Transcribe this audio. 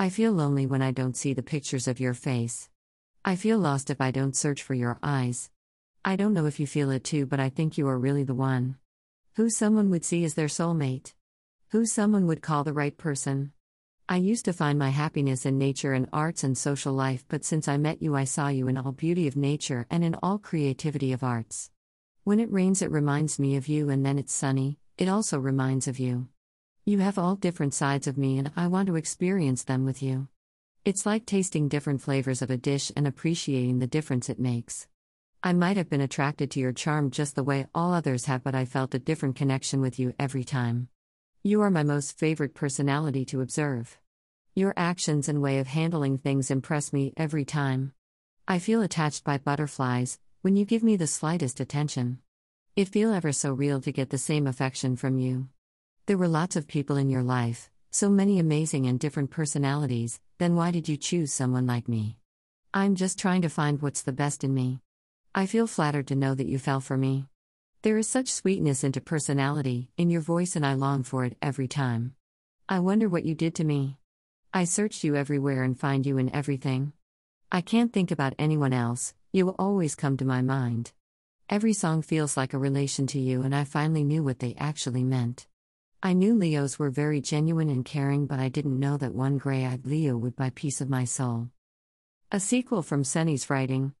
I feel lonely when I don't see the pictures of your face. I feel lost if I don't search for your eyes. I don't know if you feel it too, but I think you are really the one. Who someone would see as their soulmate. Who someone would call the right person. I used to find my happiness in nature and arts and social life, but since I met you, I saw you in all beauty of nature and in all creativity of arts. When it rains, it reminds me of you, and then it's sunny, it also reminds of you. You have all different sides of me, and I want to experience them with you. It's like tasting different flavors of a dish and appreciating the difference it makes. I might have been attracted to your charm just the way all others have, but I felt a different connection with you every time. You are my most favorite personality to observe. Your actions and way of handling things impress me every time. I feel attached by butterflies when you give me the slightest attention. It feel ever so real to get the same affection from you. There were lots of people in your life, so many amazing and different personalities, then why did you choose someone like me? I'm just trying to find what's the best in me. I feel flattered to know that you fell for me. There is such sweetness into personality, in your voice, and I long for it every time. I wonder what you did to me. I searched you everywhere and find you in everything. I can't think about anyone else, you will always come to my mind. Every song feels like a relation to you, and I finally knew what they actually meant. I knew Leos were very genuine and caring, but I didn't know that one gray eyed Leo would buy piece of my soul. A sequel from Sunny's writing.